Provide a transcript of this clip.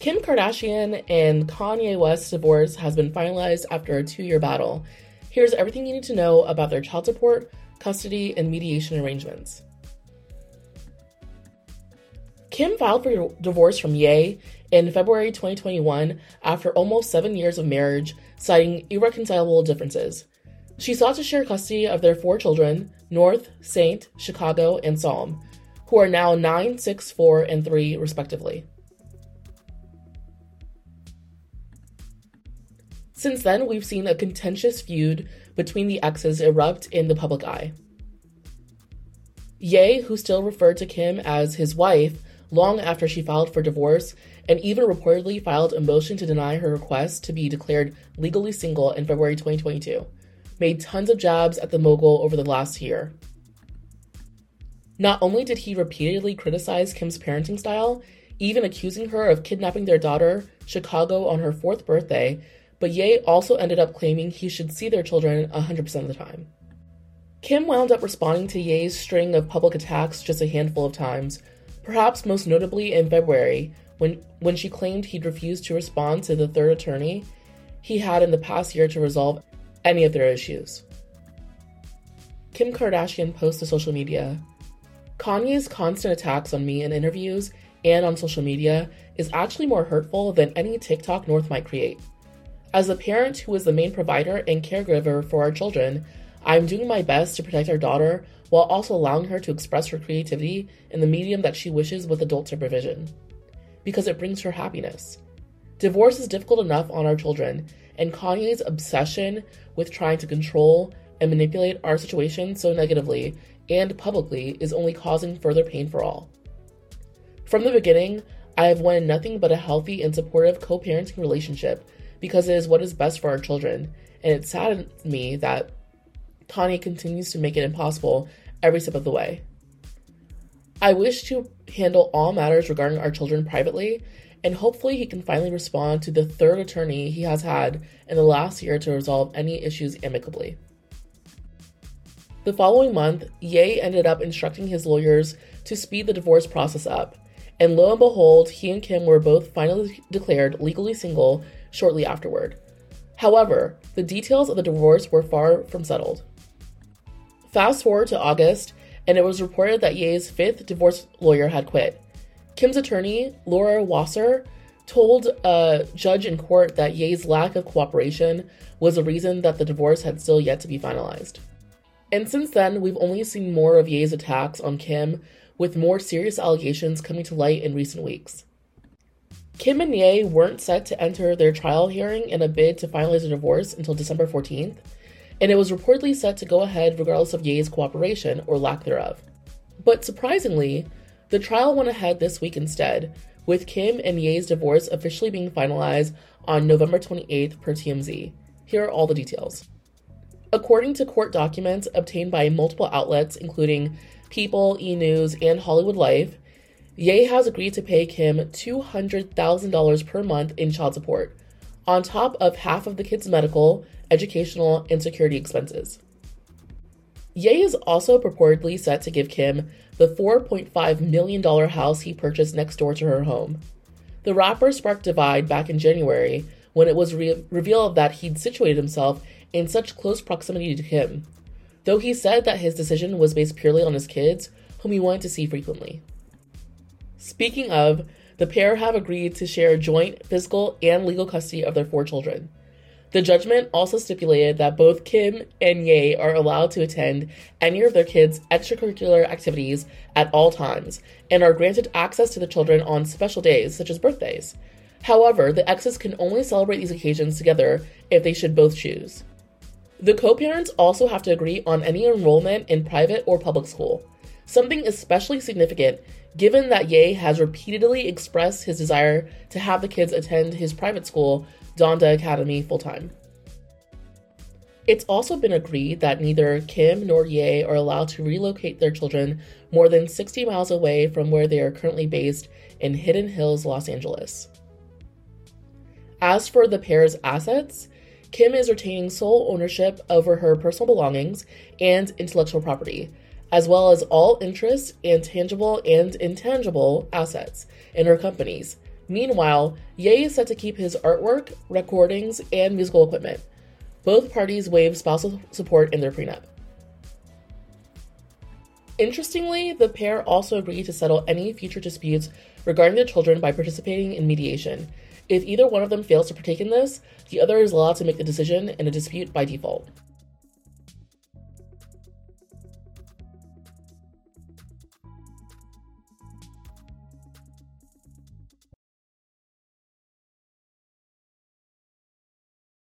Kim Kardashian and Kanye West's divorce has been finalized after a two year battle. Here's everything you need to know about their child support, custody, and mediation arrangements. Kim filed for divorce from Ye in February 2021 after almost seven years of marriage, citing irreconcilable differences. She sought to share custody of their four children North, Saint, Chicago, and Psalm, who are now 9, 6, 4, and 3, respectively. Since then, we've seen a contentious feud between the exes erupt in the public eye. Ye, who still referred to Kim as his wife long after she filed for divorce, and even reportedly filed a motion to deny her request to be declared legally single in February 2022, made tons of jabs at the mogul over the last year. Not only did he repeatedly criticize Kim's parenting style, even accusing her of kidnapping their daughter, Chicago, on her fourth birthday, but Ye also ended up claiming he should see their children 100% of the time. Kim wound up responding to Ye's string of public attacks just a handful of times, perhaps most notably in February, when, when she claimed he'd refused to respond to the third attorney he had in the past year to resolve any of their issues. Kim Kardashian posts to social media Kanye's constant attacks on me in interviews and on social media is actually more hurtful than any TikTok North might create. As a parent who is the main provider and caregiver for our children, I am doing my best to protect our daughter while also allowing her to express her creativity in the medium that she wishes with adult supervision. Because it brings her happiness. Divorce is difficult enough on our children, and Kanye's obsession with trying to control and manipulate our situation so negatively and publicly is only causing further pain for all. From the beginning, I have wanted nothing but a healthy and supportive co parenting relationship because it is what is best for our children, and it saddens me that Kanye continues to make it impossible every step of the way. I wish to handle all matters regarding our children privately, and hopefully he can finally respond to the third attorney he has had in the last year to resolve any issues amicably. The following month, Ye ended up instructing his lawyers to speed the divorce process up, and lo and behold, he and Kim were both finally declared legally single shortly afterward. However, the details of the divorce were far from settled. Fast forward to August, and it was reported that Ye's fifth divorce lawyer had quit. Kim's attorney, Laura Wasser, told a judge in court that Ye's lack of cooperation was a reason that the divorce had still yet to be finalized. And since then, we've only seen more of Ye's attacks on Kim, with more serious allegations coming to light in recent weeks. Kim and Ye weren't set to enter their trial hearing in a bid to finalize a divorce until December 14th, and it was reportedly set to go ahead regardless of Ye's cooperation or lack thereof. But surprisingly, the trial went ahead this week instead, with Kim and Ye's divorce officially being finalized on November 28th per TMZ. Here are all the details. According to court documents obtained by multiple outlets, including People, E! News, and Hollywood Life, Ye has agreed to pay Kim $200,000 per month in child support, on top of half of the kid's medical, educational, and security expenses. Ye is also purportedly set to give Kim the $4.5 million house he purchased next door to her home. The rapper sparked divide back in January when it was re- revealed that he'd situated himself in such close proximity to Kim, though he said that his decision was based purely on his kids, whom he wanted to see frequently. Speaking of, the pair have agreed to share joint physical and legal custody of their four children. The judgment also stipulated that both Kim and Ye are allowed to attend any of their kids' extracurricular activities at all times and are granted access to the children on special days, such as birthdays. However, the exes can only celebrate these occasions together if they should both choose. The co parents also have to agree on any enrollment in private or public school. Something especially significant given that Ye has repeatedly expressed his desire to have the kids attend his private school, Donda Academy, full time. It's also been agreed that neither Kim nor Ye are allowed to relocate their children more than 60 miles away from where they are currently based in Hidden Hills, Los Angeles. As for the pair's assets, Kim is retaining sole ownership over her personal belongings and intellectual property, as well as all interests and tangible and intangible assets in her companies, Meanwhile, Ye is set to keep his artwork, recordings, and musical equipment. Both parties waived spousal support in their prenup. Interestingly, the pair also agreed to settle any future disputes regarding their children by participating in mediation. If either one of them fails to partake in this, the other is allowed to make the decision in a dispute by default.